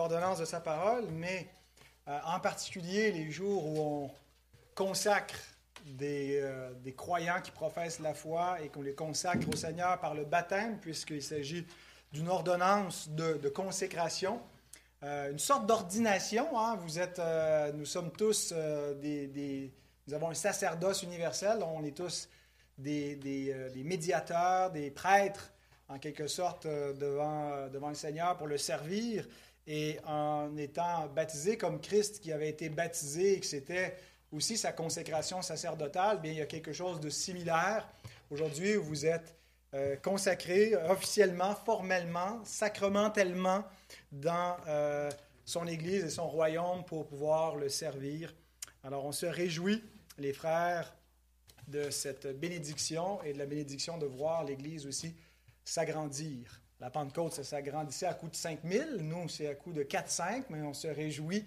l'ordonnance de sa parole, mais euh, en particulier les jours où on consacre des, euh, des, croyants qui professent la foi et qu'on les consacre au Seigneur par le baptême, puisqu'il s'agit d'une ordonnance de, consécration, euh, une sorte d'ordination. Hein. Vous êtes, nous sommes tous des, des, Nous avons un sacerdoce universel, on est tous des, des médiateurs, des prêtres, en quelque sorte, devant, devant le Seigneur pour le servir. Et en étant baptisé comme Christ qui avait été baptisé et que c'était aussi sa consécration sacerdotale, bien, il y a quelque chose de similaire. Aujourd'hui, vous êtes euh, consacré officiellement, formellement, sacramentellement dans euh, son Église et son royaume pour pouvoir le servir. Alors, on se réjouit, les frères, de cette bénédiction et de la bénédiction de voir l'Église aussi s'agrandir. La Pentecôte, ça s'agrandissait à coup de 5 000. Nous, c'est à coup de 4-5, mais on se réjouit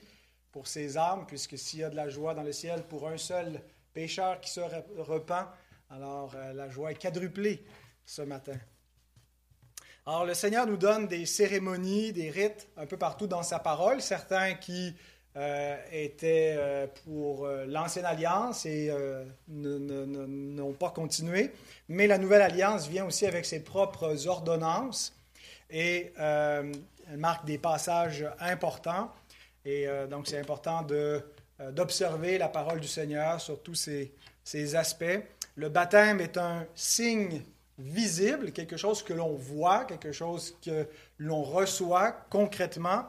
pour ces âmes, puisque s'il y a de la joie dans le ciel pour un seul pécheur qui se repent, alors euh, la joie est quadruplée ce matin. Alors le Seigneur nous donne des cérémonies, des rites un peu partout dans sa parole, certains qui euh, étaient euh, pour l'ancienne alliance et n'ont pas continué, mais la nouvelle alliance vient aussi avec ses propres ordonnances et elle marque des passages importants. Et euh, donc, c'est important euh, d'observer la parole du Seigneur sur tous ces, ces, aspects. Le baptême est un signe visible, quelque chose que l'on voit, quelque chose que l'on reçoit concrètement,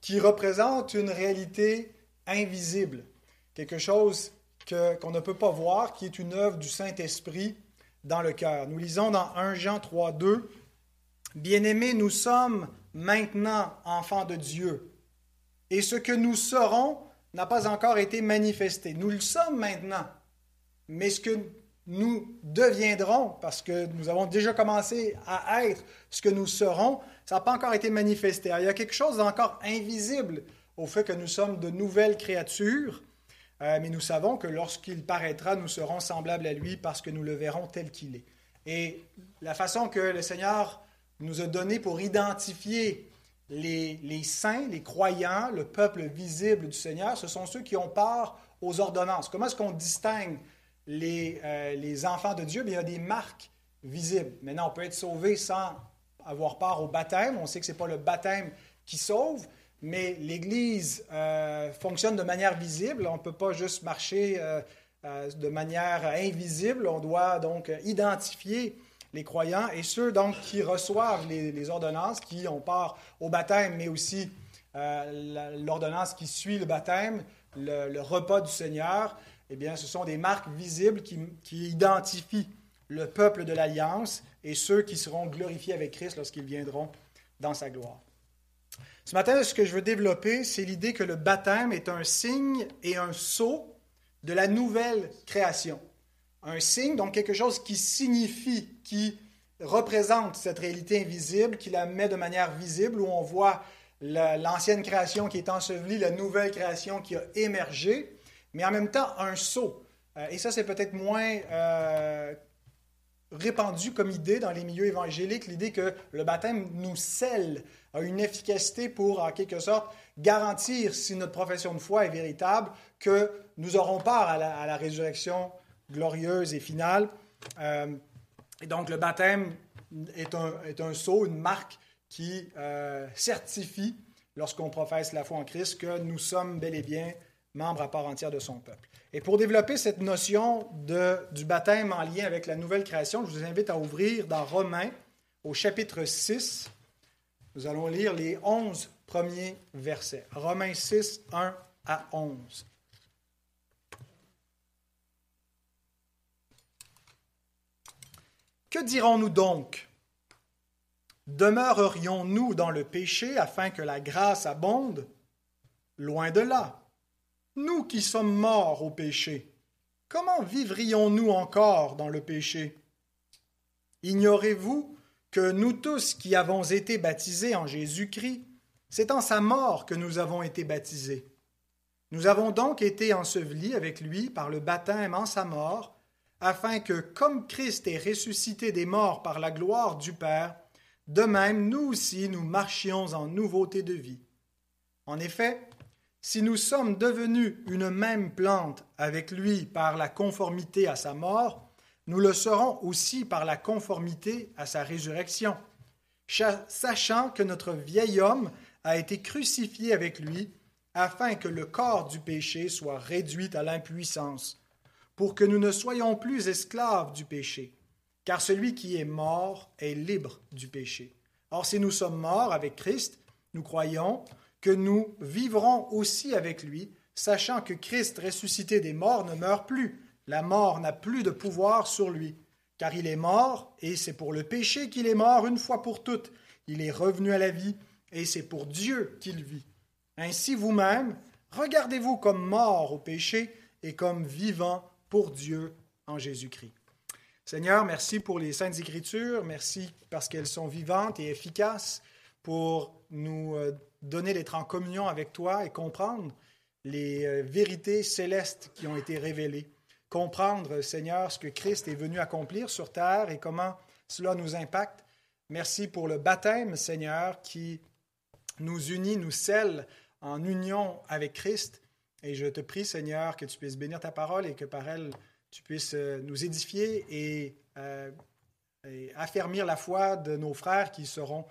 qui représente une réalité invisible, quelque chose qu'on ne peut pas voir, qui est une œuvre du Saint-Esprit dans le cœur. Nous lisons dans 1 Jean 3, 2, Bien-aimés, nous sommes maintenant enfants de Dieu et ce que nous serons n'a pas encore été manifesté. Nous le sommes maintenant, mais ce que nous deviendrons, parce que nous avons déjà commencé à être ce que nous serons, ça n'a pas encore été manifesté. il y a quelque chose d'encore invisible au fait que nous sommes de nouvelles créatures, euh, mais nous savons que lorsqu'il paraîtra, nous serons semblables à lui parce que nous le verrons tel qu'il est. Et la façon que le Seigneur nous a donné pour identifier les, saints, les croyants, le peuple visible du Seigneur, ce sont ceux qui ont part aux ordonnances. Comment est-ce qu'on distingue les, euh, les, enfants de Dieu? Il y a des marques visibles. Maintenant, on peut être sauvé sans avoir part au baptême. On sait que ce n'est pas le baptême qui sauve, mais l'Église euh, fonctionne de manière visible. On ne peut pas juste marcher euh, de manière invisible. On doit donc identifier les croyants et ceux donc qui reçoivent les, ordonnances, qui ont part au baptême, mais aussi euh, l'ordonnance qui suit le baptême, le, repas du Seigneur, eh bien, ce sont des marques visibles qui, qui identifient le peuple de l'Alliance et ceux qui seront glorifiés avec Christ lorsqu'ils viendront dans sa gloire. Ce matin, ce que je veux développer, c'est l'idée que le baptême est un signe et un sceau de la nouvelle création un signe, donc quelque chose qui signifie, qui représente cette réalité invisible, qui la met de manière visible, où on voit l'ancienne création qui est ensevelie, la nouvelle création qui a émergé, mais en même temps un saut. Euh, et ça, c'est peut-être moins euh, répandu comme idée dans les milieux évangéliques, l'idée que le baptême nous scelle, a une efficacité pour, en quelque sorte, garantir, si notre profession de foi est véritable, que nous aurons part à la, à la résurrection glorieuse et finale. Euh, et donc, le baptême est un, est un sceau, une marque qui euh, certifie, lorsqu'on professe la foi en Christ, que nous sommes bel et bien membres à part entière de son peuple. Et pour développer cette notion de, du baptême en lien avec la nouvelle création, je vous invite à ouvrir dans Romains, au chapitre 6. Nous allons lire les 11 premiers versets. Romains 6, 1 à 11. Que dirons-nous donc? Demeurerions-nous dans le péché afin que la grâce abonde? Loin de là. Nous qui sommes morts au péché, comment vivrions-nous encore dans le péché? Ignorez-vous que nous tous qui avons été baptisés en Jésus-Christ, c'est en sa mort que nous avons été baptisés. Nous avons donc été ensevelis avec lui par le baptême en sa mort, afin que, comme Christ est ressuscité des morts par la gloire du Père, de même nous aussi nous marchions en nouveauté de vie. En effet, si nous sommes devenus une même plante avec lui par la conformité à sa mort, nous le serons aussi par la conformité à sa résurrection, sachant que notre vieil homme a été crucifié avec lui, afin que le corps du péché soit réduit à l'impuissance, pour que nous ne soyons plus esclaves du péché, car celui qui est mort est libre du péché. Or, si nous sommes morts avec Christ, nous croyons que nous vivrons aussi avec lui, sachant que Christ ressuscité des morts ne meurt plus. La mort n'a plus de pouvoir sur lui, car il est mort, et c'est pour le péché qu'il est mort une fois pour toutes. Il est revenu à la vie, et c'est pour Dieu qu'il vit. Ainsi vous-même, regardez-vous comme mort au péché et comme vivant pour Dieu en Jésus-Christ. Seigneur, merci pour les saintes écritures, merci parce qu'elles sont vivantes et efficaces pour nous euh, donner d'être en communion avec toi et comprendre les euh, vérités célestes qui ont été révélées. Comprendre, Seigneur, ce que Christ est venu accomplir sur terre et comment cela nous impacte. Merci pour le baptême, Seigneur, qui nous unit, nous scelle en union avec Christ. Et je te prie, Seigneur, que tu puisses bénir ta parole et que par elle, tu puisses euh, nous édifier euh, et, affermir la foi de nos frères qui seront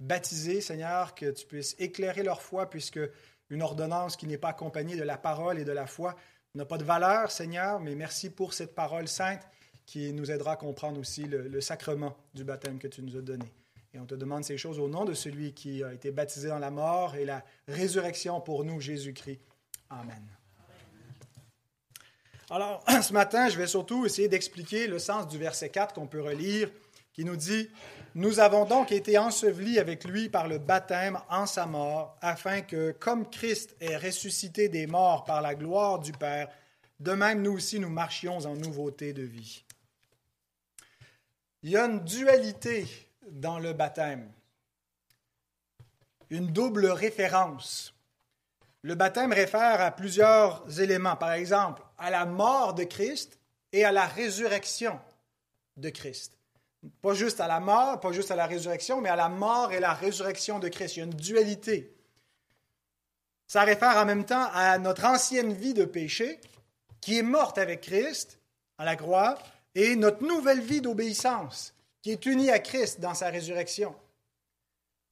baptisés, Seigneur, que tu puisses éclairer leur foi, puisque une ordonnance qui n'est pas accompagnée de la parole et de la foi n'a pas de valeur, Seigneur, mais merci pour cette parole sainte qui nous aidera à comprendre aussi le sacrement du baptême que tu nous as donné. Et on te demande ces choses au nom de celui qui a été baptisé dans la mort et la résurrection pour nous, Jésus-Christ. Amen. Alors, ce matin, je vais surtout essayer d'expliquer le sens du verset 4 qu'on peut relire, qui nous dit Nous avons donc été ensevelis avec lui par le baptême en sa mort, afin que, comme Christ est ressuscité des morts par la gloire du Père, de même nous aussi nous marchions en nouveauté de vie. Il y a une dualité dans le baptême, une double référence. Le baptême réfère à plusieurs éléments. Par exemple, à la mort de Christ et à la résurrection de Christ. Pas juste à la mort, pas juste à la résurrection, mais à la mort et la résurrection de Christ. Il y a une dualité. Ça réfère en même temps à notre ancienne vie de péché, qui est morte avec Christ à la croix, et notre nouvelle vie d'obéissance, qui est unie à Christ dans sa résurrection.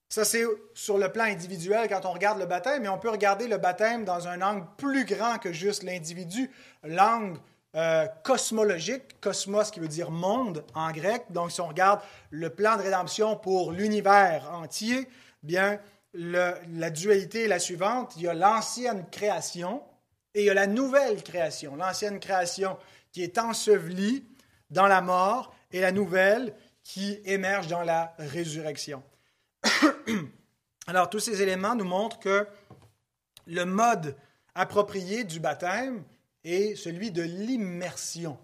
Ça, c'est sur le plan individuel quand on regarde le baptême, mais on peut regarder le baptême dans un angle plus grand que juste l'individu, l'angle euh, cosmologique, cosmos qui veut dire monde en grec. Donc, si on regarde le plan de rédemption pour l'univers entier, bien, la dualité est la suivante. Il y a l'ancienne création et il y a la nouvelle création. L'ancienne création qui est ensevelie dans la mort et la nouvelle qui émerge dans la résurrection. Alors, tous ces éléments nous montrent que le mode approprié du baptême est celui de l'immersion.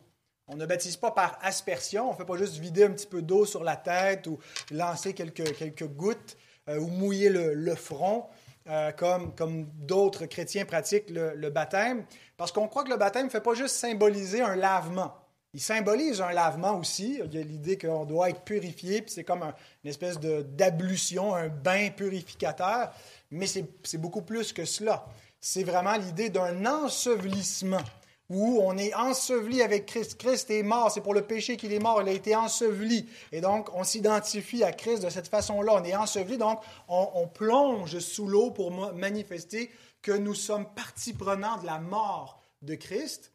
On ne baptise pas par aspersion, on ne fait pas juste vider un petit peu d'eau sur la tête ou lancer quelques, gouttes euh, ou mouiller le, front, euh, comme, comme d'autres chrétiens pratiquent le, le baptême, parce qu'on croit que le baptême ne fait pas juste symboliser un lavement. Il symbolise un lavement aussi. Il y a l'idée qu'on doit être purifié, puis c'est comme une espèce d'ablution, un bain purificateur. Mais c'est beaucoup plus que cela. C'est vraiment l'idée d'un ensevelissement où on est enseveli avec Christ. Christ est mort, c'est pour le péché qu'il est mort, il a été enseveli. Et donc, on s'identifie à Christ de cette façon-là. On est enseveli, donc on, on plonge sous l'eau pour manifester que nous sommes partie prenante de la mort de Christ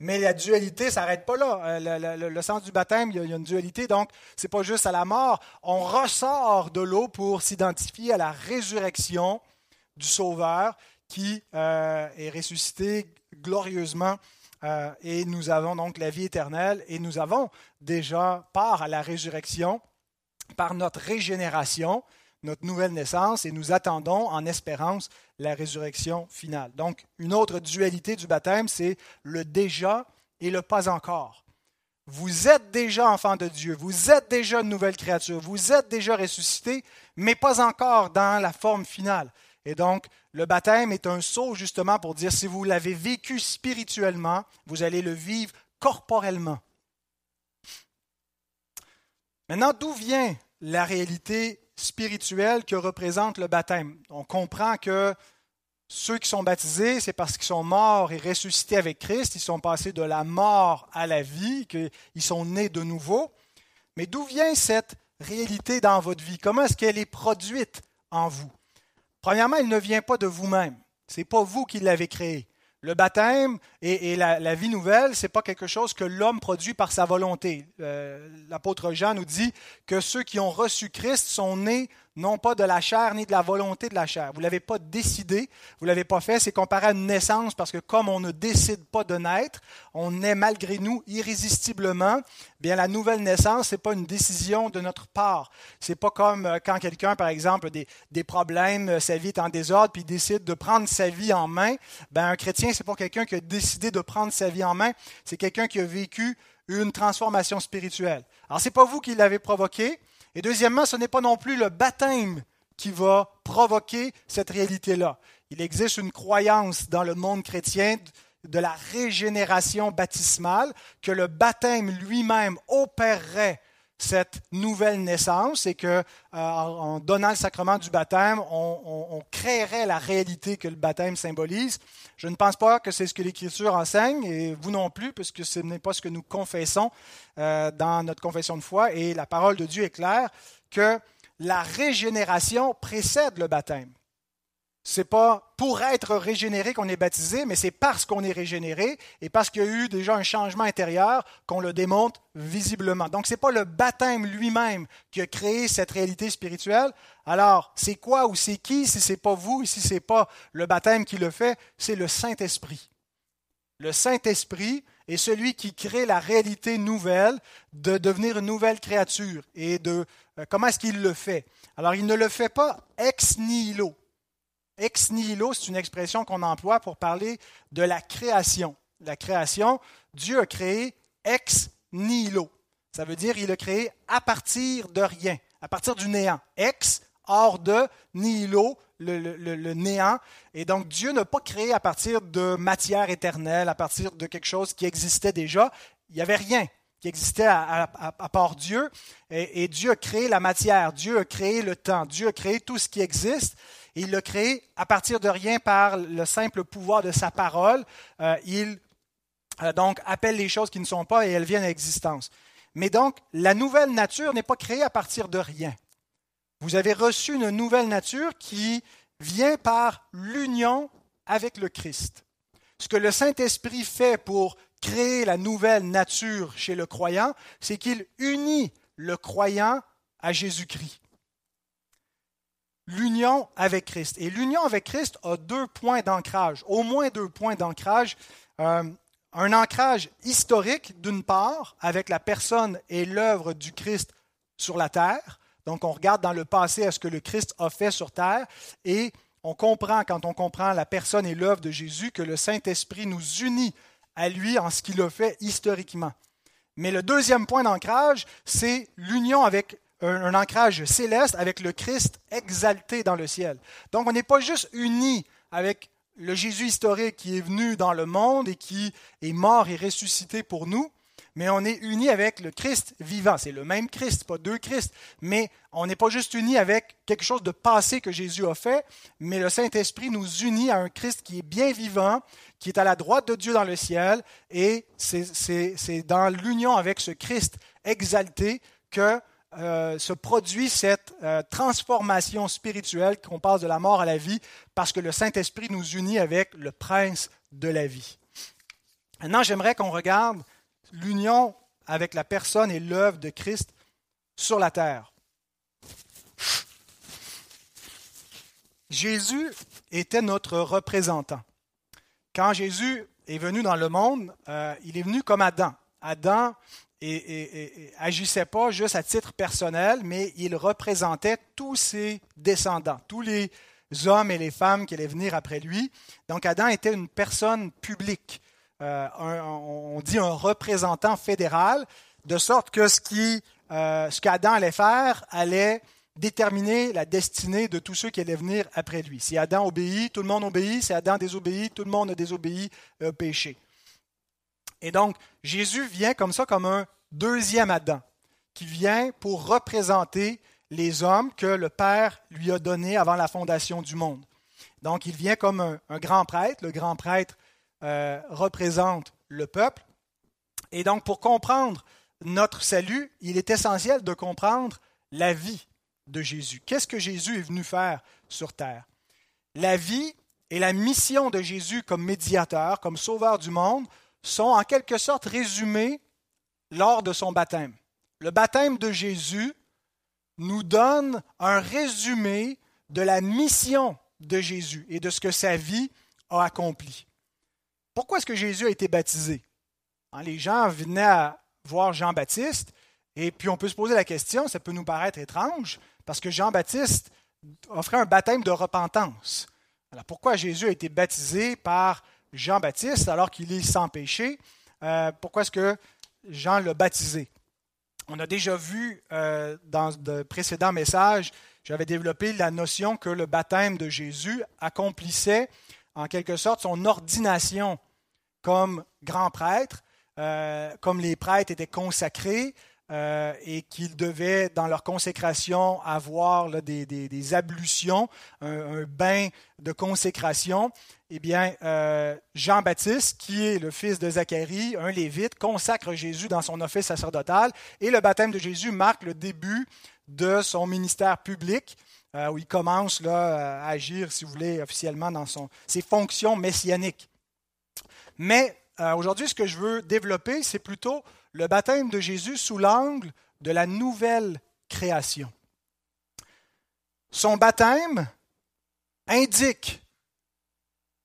mais la dualité ne s'arrête pas là. Euh, le, sens du baptême, il y, a, une dualité, donc ce n'est pas juste à la mort. On ressort de l'eau pour s'identifier à la résurrection du Sauveur qui euh, est ressuscité glorieusement. Euh, et nous avons donc la vie éternelle et nous avons déjà part à la résurrection par notre régénération notre nouvelle naissance et nous attendons en espérance la résurrection finale. Donc, une autre dualité du baptême, c'est le déjà et le pas encore. Vous êtes déjà enfant de Dieu, vous êtes déjà une nouvelle créature, vous êtes déjà ressuscité, mais pas encore dans la forme finale. Et donc, le baptême est un saut justement pour dire si vous l'avez vécu spirituellement, vous allez le vivre corporellement. Maintenant, d'où vient la réalité spirituel que représente le baptême. On comprend que Ceux qui sont baptisés, c'est parce qu'ils sont morts et ressuscités avec Christ, ils sont passés de la mort à la vie, qu'ils sont nés de nouveau. Mais d'où vient cette réalité dans votre vie? Comment est-ce qu'elle est produite en vous? Premièrement, elle ne vient pas de vous-même. Ce n'est pas vous qui l'avez créée. Le baptême et, la, vie nouvelle, ce n'est pas quelque chose que l'homme produit par sa volonté. Euh, l'apôtre Jean nous dit que ceux qui ont reçu Christ sont nés non pas de la chair ni de la volonté de la chair. Vous ne l'avez pas décidé, vous ne l'avez pas fait. C'est comparé à une naissance parce que comme on ne décide pas de naître, on est malgré nous irrésistiblement. Bien, la nouvelle naissance, ce n'est pas une décision de notre part. C'est pas comme euh, quand quelqu'un, par exemple, des, des problèmes, euh, sa vie est en désordre, puis il décide de prendre sa vie en main. Ben, un chrétien, c'est pas quelqu'un qui a décidé de prendre sa vie en main, c'est quelqu'un qui a vécu une transformation spirituelle. Alors, ce n'est pas vous qui l'avez provoqué, et deuxièmement, ce n'est pas non plus le baptême qui va provoquer cette réalité-là. Il existe une croyance dans le monde chrétien de la régénération baptismale, que le baptême lui-même opérerait cette nouvelle naissance et que euh, en donnant le sacrement du baptême, on, créerait la réalité que le baptême symbolise. Je ne pense pas que c'est ce que l'Écriture enseigne et vous non plus, puisque ce n'est pas ce que nous confessons euh, dans notre confession de foi. Et la parole de Dieu est claire que la régénération précède le baptême c'est pas pour être régénéré qu'on est baptisé, mais c'est parce qu'on est régénéré et parce qu'il y a eu déjà un changement intérieur qu'on le démontre visiblement. Donc, ce n'est pas le baptême lui-même qui a créé cette réalité spirituelle. Alors, c'est quoi ou c'est qui si ce n'est pas vous et si ce n'est pas le baptême qui le fait? C'est le Saint-Esprit. Le Saint-Esprit est celui qui crée la réalité nouvelle de devenir une nouvelle créature. Et de euh, comment est-ce qu'il le fait? Alors, il ne le fait pas ex nihilo. Ex nihilo, c'est une expression qu'on emploie pour parler de la création. La création, Dieu a créé ex nihilo. Ça veut dire qu'il a créé à partir de rien, à partir du néant. Ex, hors de, nihilo, le, néant. Et donc Dieu n'a pas créé à partir de matière éternelle, à partir de quelque chose qui existait déjà. Il n'y avait rien qui existait à, part Dieu. Et, Dieu a créé la matière, Dieu a créé le temps, Dieu a créé tout ce qui existe il l'a créé à partir de rien par le simple pouvoir de sa parole. Euh, il euh, donc appelle les choses qui ne sont pas et elles viennent à existence. Mais donc, la nouvelle nature n'est pas créée à partir de rien. Vous avez reçu une nouvelle nature qui vient par l'union avec le Christ. Ce que le Saint-Esprit fait pour créer la nouvelle nature chez le croyant, c'est qu'il unit le croyant à Jésus-Christ l'union avec Christ. Et l'union avec Christ a deux points d'ancrage, au moins deux points d'ancrage. Euh, un ancrage historique, d'une part, avec la personne et l'œuvre du Christ sur la terre. Donc, on regarde dans le passé à ce que le Christ a fait sur terre et on comprend, quand on comprend la personne et l'œuvre de Jésus, que le Saint-Esprit nous unit à lui en ce qu'il a fait historiquement. Mais le deuxième point d'ancrage, c'est l'union avec un, ancrage céleste avec le Christ exalté dans le ciel. Donc on n'est pas juste uni avec le Jésus historique qui est venu dans le monde et qui est mort et ressuscité pour nous, mais on est uni avec le Christ vivant. C'est le même Christ, pas deux Christ, mais on n'est pas juste uni avec quelque chose de passé que Jésus a fait, mais le Saint-Esprit nous unit à un Christ qui est bien vivant, qui est à la droite de Dieu dans le ciel, et c'est dans l'union avec ce Christ exalté que euh, se produit cette euh, transformation spirituelle qu'on passe de la mort à la vie parce que le Saint-Esprit nous unit avec le prince de la vie. Maintenant, j'aimerais qu'on regarde l'union avec la personne et l'œuvre de Christ sur la terre. Jésus était notre représentant. Quand Jésus est venu dans le monde, euh, il est venu comme Adam. Adam et, agissait pas juste à titre personnel, mais il représentait tous ses descendants, tous les hommes et les femmes qui allaient venir après lui. Donc Adam était une personne publique, euh, on dit un représentant fédéral, de sorte que ce qui, euh, ce qu'Adam allait faire allait déterminer la destinée de tous ceux qui allaient venir après lui. Si Adam obéit, tout le monde obéit. Si Adam désobéit, tout le monde a désobéi, a péché. Et donc, Jésus vient comme ça, comme un deuxième Adam, qui vient pour représenter les hommes que le Père lui a donnés avant la fondation du monde. Donc il vient comme un, grand prêtre. Le grand prêtre euh, représente le peuple. Et donc pour comprendre notre salut, il est essentiel de comprendre la vie de Jésus. Qu'est-ce que Jésus est venu faire sur terre? La vie et la mission de Jésus comme médiateur, comme sauveur du monde, sont en quelque sorte résumées lors de son baptême. Le baptême de Jésus nous donne un résumé de la mission de Jésus et de ce que sa vie a accompli. Pourquoi est-ce que Jésus a été baptisé? Hein, Les gens venaient à voir Jean-Baptiste, et puis on peut se poser la question, ça peut nous paraître étrange, parce que Jean-Baptiste offrait un baptême de repentance. Alors pourquoi Jésus a été baptisé par Jean-Baptiste alors qu'il est sans péché? Euh, pourquoi est-ce que Jean l'a baptisé? On a déjà vu euh, dans de précédents messages, j'avais développé la notion que le baptême de Jésus accomplissait en quelque sorte son ordination comme grand prêtre, euh, comme les prêtres étaient consacrés euh, et qu'ils devaient, dans leur consécration, avoir des, ablutions, un, bain de consécration, eh bien, euh, Jean-Baptiste, qui est le fils de Zacharie, un lévite, consacre Jésus dans son office sacerdotal et le baptême de Jésus marque le début de son ministère public. Euh, où il commence là, à agir, si vous voulez, officiellement dans son, ses fonctions messianiques. Mais aujourd'hui, ce que je veux développer, c'est plutôt le baptême de Jésus sous l'angle de la nouvelle création. Son baptême indique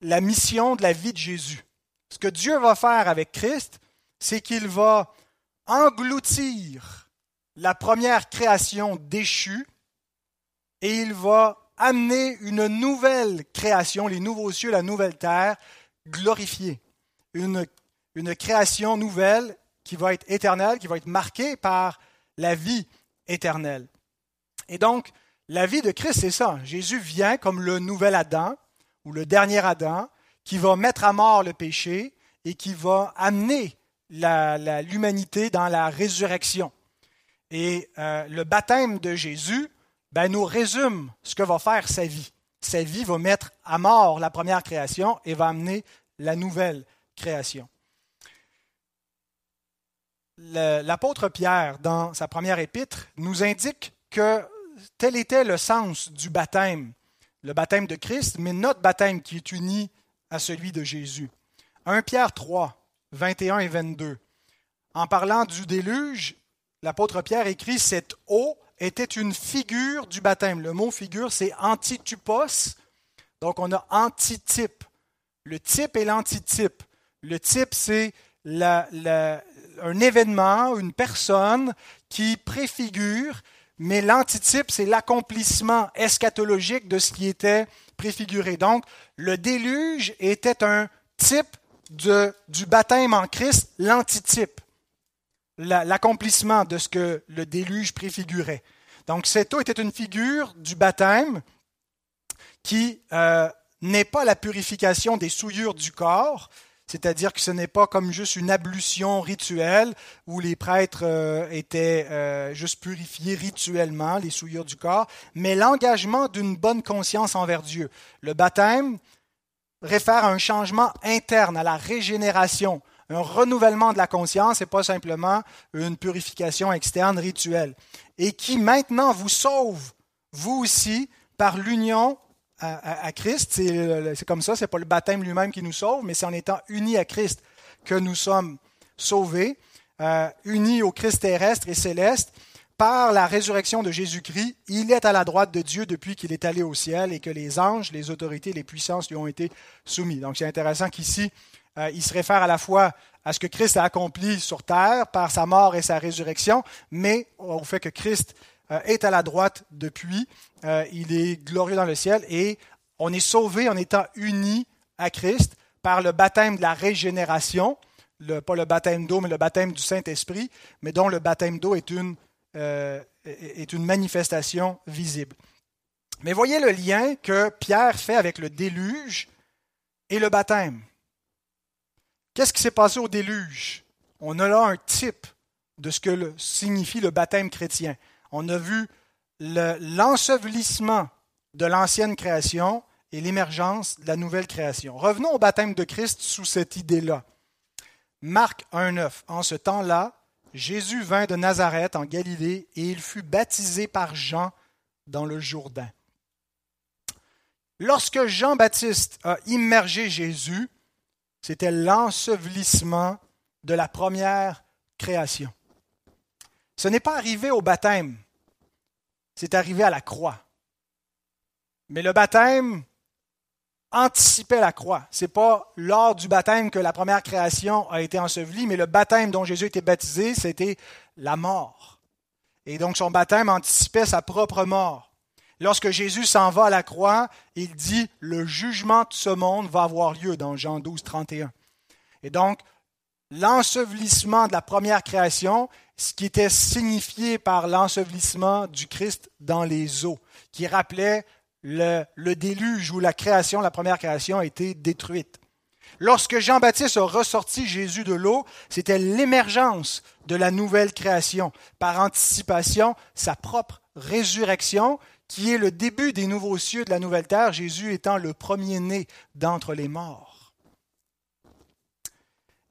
la mission de la vie de Jésus. Ce que Dieu va faire avec Christ, c'est qu'il va engloutir la première création déchue et il va amener une nouvelle création, les nouveaux cieux, la nouvelle terre, glorifiée. Une, une création nouvelle qui va être éternel, qui va être marqué par la vie éternelle. Et donc, la vie de Christ, c'est ça. Jésus vient comme le nouvel Adam ou le dernier Adam qui va mettre à mort le péché et qui va amener l'humanité dans la résurrection. Et euh, le baptême de Jésus ben, nous résume ce que va faire sa vie. Sa vie va mettre à mort la première création et va amener la nouvelle création l'apôtre Pierre, dans sa première épître, nous indique que tel était le sens du baptême, le baptême de Christ, mais notre baptême qui est uni à celui de Jésus. 1 Pierre 3, 21 et 22. En parlant du déluge, l'apôtre Pierre écrit Cette eau était une figure du baptême. Le mot figure, c'est antitupos. Donc on a antitype. Le type et l'antitype. Le type, c'est la, un événement, une personne qui préfigure, mais l'antitype, c'est l'accomplissement eschatologique de ce qui était préfiguré. Donc, le déluge était un type du baptême en Christ, l'antitype, l'accomplissement de ce que le déluge préfigurait. Donc, cette eau était une figure du baptême qui euh, n'est pas la purification des souillures du corps, c'est-à-dire que ce n'est pas comme juste une ablution rituelle où les prêtres euh, étaient euh, juste purifiés rituellement, les souillures du corps, mais l'engagement d'une bonne conscience envers Dieu. Le baptême réfère à un changement interne, à la régénération, un renouvellement de la conscience et pas simplement une purification externe rituelle. Et qui maintenant vous sauve, vous aussi, par l'union à, Christ. C'est comme ça, ce n'est pas le baptême lui-même qui nous sauve, mais c'est en étant unis à Christ que nous sommes sauvés, euh, unis au Christ terrestre et céleste. Par la résurrection de Jésus-Christ, il est à la droite de Dieu depuis qu'il est allé au ciel et que les anges, les autorités, les puissances lui ont été soumis. Donc c'est intéressant qu'ici, euh, il se réfère à la fois à ce que Christ a accompli sur terre par sa mort et sa résurrection, mais au fait que Christ est à la droite depuis. Euh, il est glorieux dans le ciel et on est sauvé en étant unis à Christ par le baptême de la régénération, pas le baptême d'eau, mais le baptême du Saint-Esprit, mais dont le baptême d'eau est euh, est une manifestation visible. Mais voyez le lien que Pierre fait avec le déluge et le baptême. Qu'est-ce qui s'est passé au déluge? On a là un type de ce que signifie le baptême chrétien on a vu l'ensevelissement de l'ancienne création et l'émergence de la nouvelle création. Revenons au baptême de Christ sous cette idée-là. Marc 1.9. En ce temps-là, Jésus vint de Nazareth en Galilée et il fut baptisé par Jean dans le Jourdain. Lorsque Jean-Baptiste a immergé Jésus, c'était l'ensevelissement de la première création. Ce n'est pas arrivé au baptême, c'est arrivé à la croix. Mais le baptême anticipait la croix. Ce n'est pas lors du baptême que la première création a été ensevelie, mais le baptême dont Jésus été baptisé, c'était la mort. Et donc son baptême anticipait sa propre mort. Lorsque Jésus s'en va à la croix, il dit le jugement de ce monde va avoir lieu dans Jean 12, 31. Et donc, l'ensevelissement de la première création, ce qui était signifié par l'ensevelissement du Christ dans les eaux, qui rappelait le, déluge où la création, la première création, a été détruite. Lorsque Jean-Baptiste a ressorti Jésus de l'eau, c'était l'émergence de la nouvelle création, par anticipation, sa propre résurrection, qui est le début des nouveaux cieux de la nouvelle terre, Jésus étant le premier-né d'entre les morts.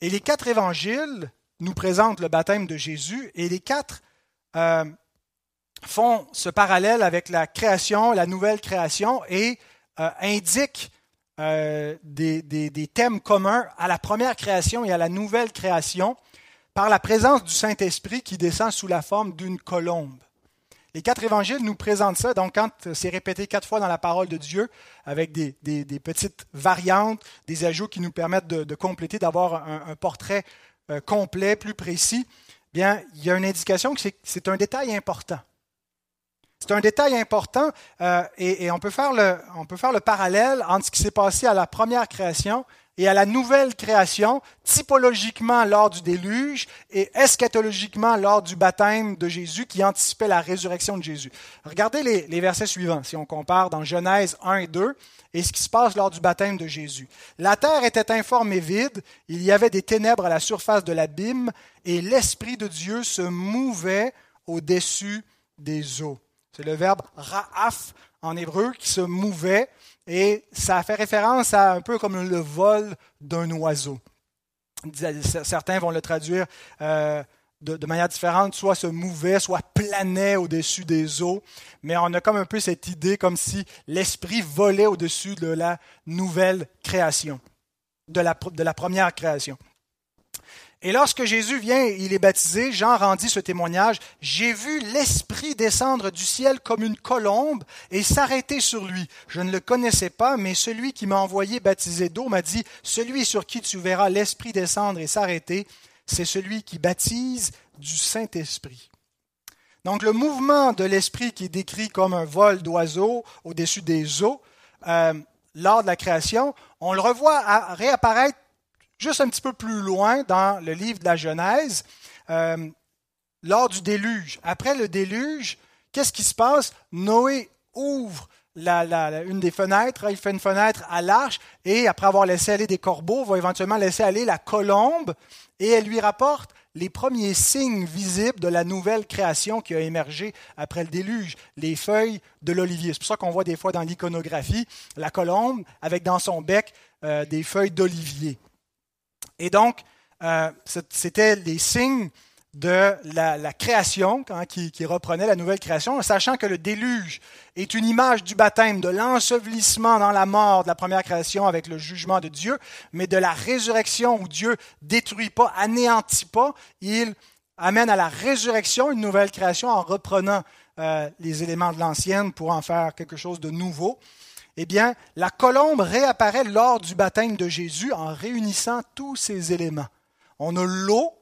Et les quatre évangiles nous présentent le baptême de Jésus, et les quatre euh, font ce parallèle avec la création, la nouvelle création, et euh, indiquent euh, des, thèmes communs à la première création et à la nouvelle création par la présence du Saint-Esprit qui descend sous la forme d'une colombe. Les quatre évangiles nous présentent ça, donc quand c'est répété quatre fois dans la parole de Dieu, avec des, des, petites variantes, des ajouts qui nous permettent de, compléter, d'avoir un, portrait euh, complet, plus précis, bien, il y a une indication que c'est un détail important. C'est un détail important euh, et, on, peut faire le, on peut faire le parallèle entre ce qui s'est passé à la première création et à la nouvelle création, typologiquement lors du déluge et eschatologiquement lors du baptême de Jésus qui anticipait la résurrection de Jésus. Regardez les, versets suivants, si on compare dans Genèse 1 et 2 et ce qui se passe lors du baptême de Jésus. La terre était informe et vide, il y avait des ténèbres à la surface de l'abîme et l'Esprit de Dieu se mouvait au-dessus des eaux. C'est le verbe ra'af en hébreu qui se mouvait et ça fait référence à un peu comme le vol d'un oiseau. Certains vont le traduire euh, de, manière différente, soit se mouvait, soit planait au-dessus des eaux. Mais on a comme un peu cette idée comme si l'esprit volait au-dessus de la nouvelle création, de la, de la première création. Et lorsque Jésus vient, il est baptisé, Jean rendit ce témoignage, J'ai vu l'Esprit descendre du ciel comme une colombe et s'arrêter sur lui. Je ne le connaissais pas, mais celui qui m'a envoyé baptiser d'eau m'a dit, Celui sur qui tu verras l'Esprit descendre et s'arrêter, c'est celui qui baptise du Saint-Esprit. Donc le mouvement de l'Esprit qui est décrit comme un vol d'oiseau au-dessus des eaux, euh, lors de la création, on le revoit réapparaître juste un petit peu plus loin dans le livre de la Genèse, euh, lors du déluge. Après le déluge, qu'est-ce qui se passe? Noé ouvre une des fenêtres, il fait une fenêtre à l'arche, et après avoir laissé aller des corbeaux, va éventuellement laisser aller la colombe, et elle lui rapporte les premiers signes visibles de la nouvelle création qui a émergé après le déluge, les feuilles de l'olivier. C'est pour ça qu'on voit des fois dans l'iconographie la colombe avec dans son bec euh, des feuilles d'olivier. Et donc, euh, c'était les signes de la, création hein, qui, reprenait la nouvelle création, sachant que le déluge est une image du baptême, de l'ensevelissement dans la mort de la première création avec le jugement de Dieu, mais de la résurrection où Dieu détruit pas, anéantit pas, il amène à la résurrection une nouvelle création en reprenant euh, les éléments de l'ancienne pour en faire quelque chose de nouveau eh bien, la colombe réapparaît lors du baptême de Jésus en réunissant tous ces éléments. On a l'eau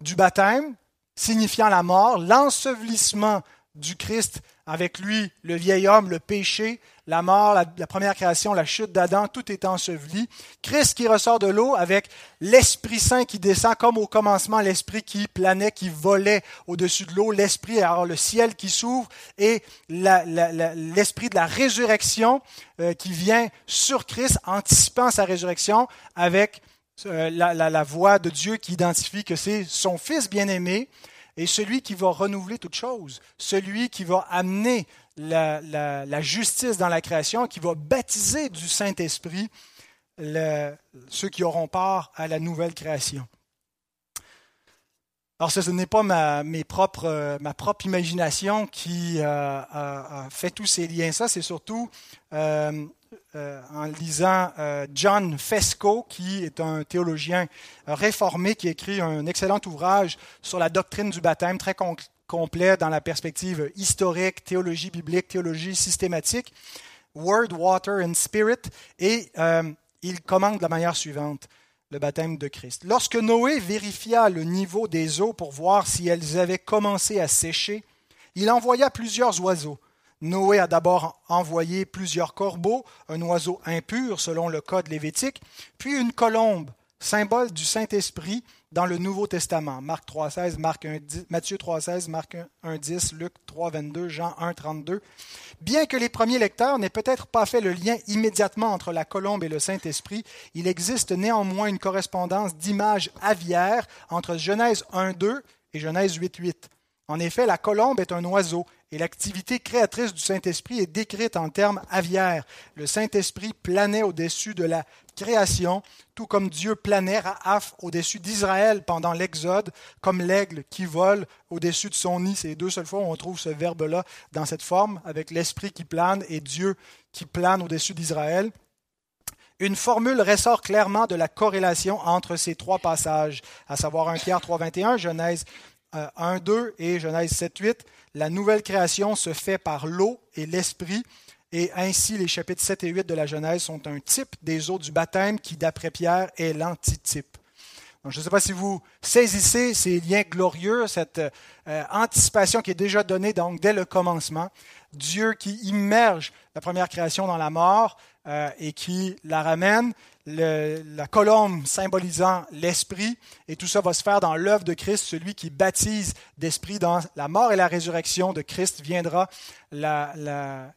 du baptême, signifiant la mort, l'ensevelissement du Christ avec lui, le vieil homme, le péché, la mort, la, première création, la chute d'Adam, tout est enseveli. Christ qui ressort de l'eau avec l'Esprit Saint qui descend comme au commencement, l'Esprit qui planait, qui volait au-dessus de l'eau, l'Esprit, alors le ciel qui s'ouvre et l'Esprit de la résurrection euh, qui vient sur Christ, anticipant sa résurrection avec euh, la voix de Dieu qui identifie que c'est son Fils bien-aimé et celui qui va renouveler toute chose, celui qui va amener la, justice dans la création, qui va baptiser du Saint-Esprit ceux qui auront part à la nouvelle création. Alors, ce, n'est pas euh, ma propre imagination qui euh, fait tous ces liens. Ça, c'est surtout euh, en lisant John Fesco, qui est un théologien réformé, qui écrit un excellent ouvrage sur la doctrine du baptême, très complet dans la perspective historique, théologie biblique, théologie systématique, Word, Water and Spirit, et il commande de la manière suivante le baptême de Christ. Lorsque Noé vérifia le niveau des eaux pour voir si elles avaient commencé à sécher, il envoya plusieurs oiseaux. Noé a d'abord envoyé plusieurs corbeaux, un oiseau impur selon le code lévitique, puis une colombe, symbole du Saint-Esprit dans le Nouveau Testament. Marc 3,16, Marc 1, Matthieu 3,16, Marc 1,10, Luc 3,22, Jean 1,32. Bien que les premiers lecteurs n'aient peut-être pas fait le lien immédiatement entre la colombe et le Saint-Esprit, il existe néanmoins une correspondance d'images aviaires entre Genèse 1,2 et Genèse 8,8. En effet, la colombe est un oiseau et l'activité créatrice du Saint-Esprit est décrite en termes aviaires. Le Saint-Esprit planait au-dessus de la création, tout comme Dieu planait Raaf au-dessus d'Israël pendant l'Exode, comme l'aigle qui vole au-dessus de son nid. C'est les deux seules fois où on trouve ce verbe-là dans cette forme, avec l'Esprit qui plane et Dieu qui plane au-dessus d'Israël. Une formule ressort clairement de la corrélation entre ces trois passages, à savoir 1 Pierre 3.21, Genèse 1.2 euh, et Genèse 7.8 la nouvelle création se fait par l'eau et l'esprit, et ainsi les chapitres 7 et 8 de la Genèse sont un type des eaux du baptême qui, d'après Pierre, est l'antitype. Je ne sais pas si vous saisissez ces liens glorieux, cette euh, anticipation qui est déjà donnée donc dès le commencement. Dieu qui immerge la première création dans la mort euh, et qui la ramène la colombe symbolisant l'esprit, et tout ça va se faire dans l'œuvre de Christ, celui qui baptise d'esprit dans la mort et la résurrection de Christ viendra la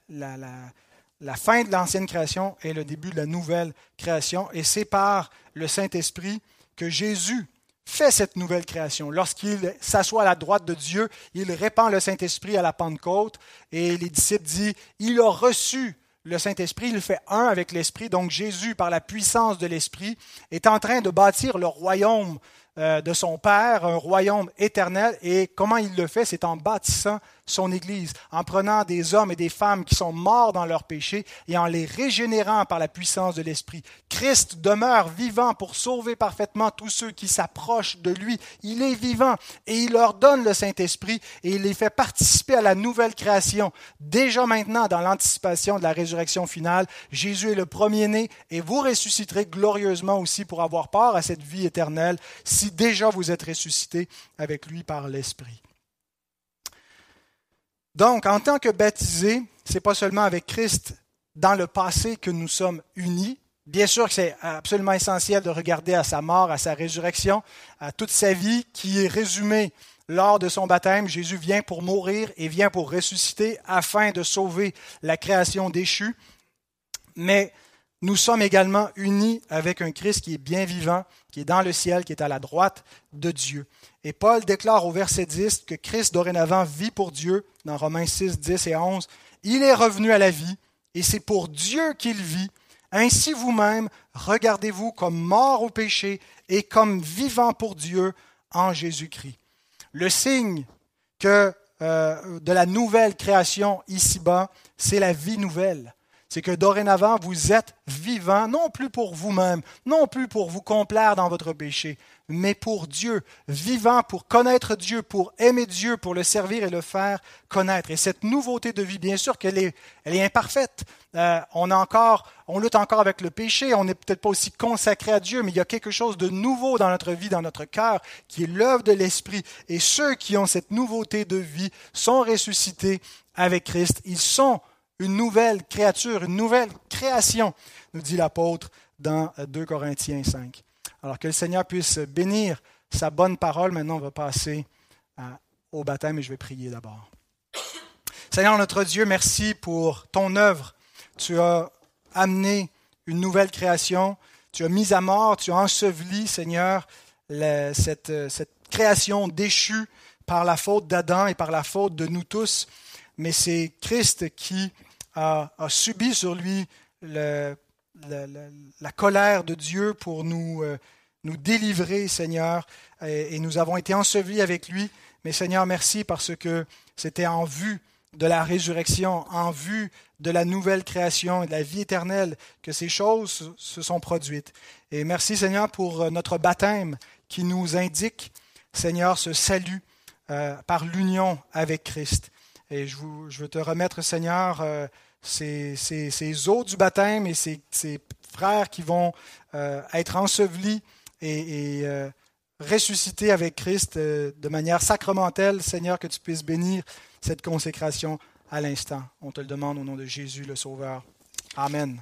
fin de l'ancienne création et le début de la nouvelle création, et c'est par le Saint-Esprit que Jésus fait cette nouvelle création. Lorsqu'il s'assoit à la droite de Dieu, il répand le Saint-Esprit à la Pentecôte, et les disciples disent, il a reçu le Saint-Esprit, il fait un avec l'Esprit. Donc Jésus, par la puissance de l'Esprit, est en train de bâtir le royaume euh, de son Père, un royaume éternel. Et comment il le fait? C'est en bâtissant son Église, en prenant des hommes et des femmes qui sont morts dans leurs péchés et en les régénérant par la puissance de l'Esprit. Christ demeure vivant pour sauver parfaitement tous ceux qui s'approchent de lui. Il est vivant et il leur donne le Saint-Esprit et il les fait participer à la nouvelle création. Déjà maintenant, dans l'anticipation de la résurrection finale, Jésus est le premier-né et vous ressusciterez glorieusement aussi pour avoir part à cette vie éternelle si déjà vous êtes ressuscité avec lui par l'Esprit. Donc, en tant que baptisés, c'est pas seulement avec Christ dans le passé que nous sommes unis. Bien sûr que c'est absolument essentiel de regarder à sa mort, à sa résurrection, à toute sa vie qui est résumée lors de son baptême. Jésus vient pour mourir et vient pour ressusciter afin de sauver la création déchue. Mais nous sommes également unis avec un Christ qui est bien vivant, qui est dans le ciel, qui est à la droite de Dieu. Et Paul déclare au verset 10 que Christ dorénavant vit pour Dieu, dans Romains 6, 10 et 11. Il est revenu à la vie, et c'est pour Dieu qu'il vit. Ainsi vous-même, regardez-vous comme mort au péché et comme vivant pour Dieu en Jésus-Christ. Le signe que, euh, de la nouvelle création ici-bas, c'est la vie nouvelle c'est que dorénavant, vous êtes vivant, non plus pour vous-même, non plus pour vous complaire dans votre péché, mais pour Dieu, vivant pour connaître Dieu, pour aimer Dieu, pour le servir et le faire connaître. Et cette nouveauté de vie, bien sûr qu'elle est, elle est imparfaite. Euh, on, a encore, on lutte encore avec le péché, on n'est peut-être pas aussi consacré à Dieu, mais il y a quelque chose de nouveau dans notre vie, dans notre cœur, qui est l'œuvre de l'Esprit. Et ceux qui ont cette nouveauté de vie sont ressuscités avec Christ. Ils sont une nouvelle créature, une nouvelle création, nous dit l'apôtre dans 2 Corinthiens 5. Alors que le Seigneur puisse bénir sa bonne parole. Maintenant, on va passer au baptême et je vais prier d'abord. Seigneur notre Dieu, merci pour ton œuvre. Tu as amené une nouvelle création. Tu as mis à mort, tu as enseveli, Seigneur, cette, cette création déchue par la faute d'Adam et par la faute de nous tous. mais c'est Christ qui a, subi sur lui la, colère de Dieu pour nous, euh, nous délivrer, Seigneur, et, nous avons été ensevelis avec lui. Mais Seigneur, merci parce que c'était en vue de la résurrection, en vue de la nouvelle création et de la vie éternelle que ces choses se sont produites. Et merci Seigneur pour euh, notre baptême qui nous indique, Seigneur, ce salut euh, par l'union avec Christ. Et je, veux te remettre, Seigneur, euh, ces, eaux du baptême et ces, frères qui vont être ensevelis et, et ressuscités avec Christ de manière sacramentelle. Seigneur, que tu puisses bénir cette consécration à l'instant. On te le demande au nom de Jésus le Sauveur. Amen.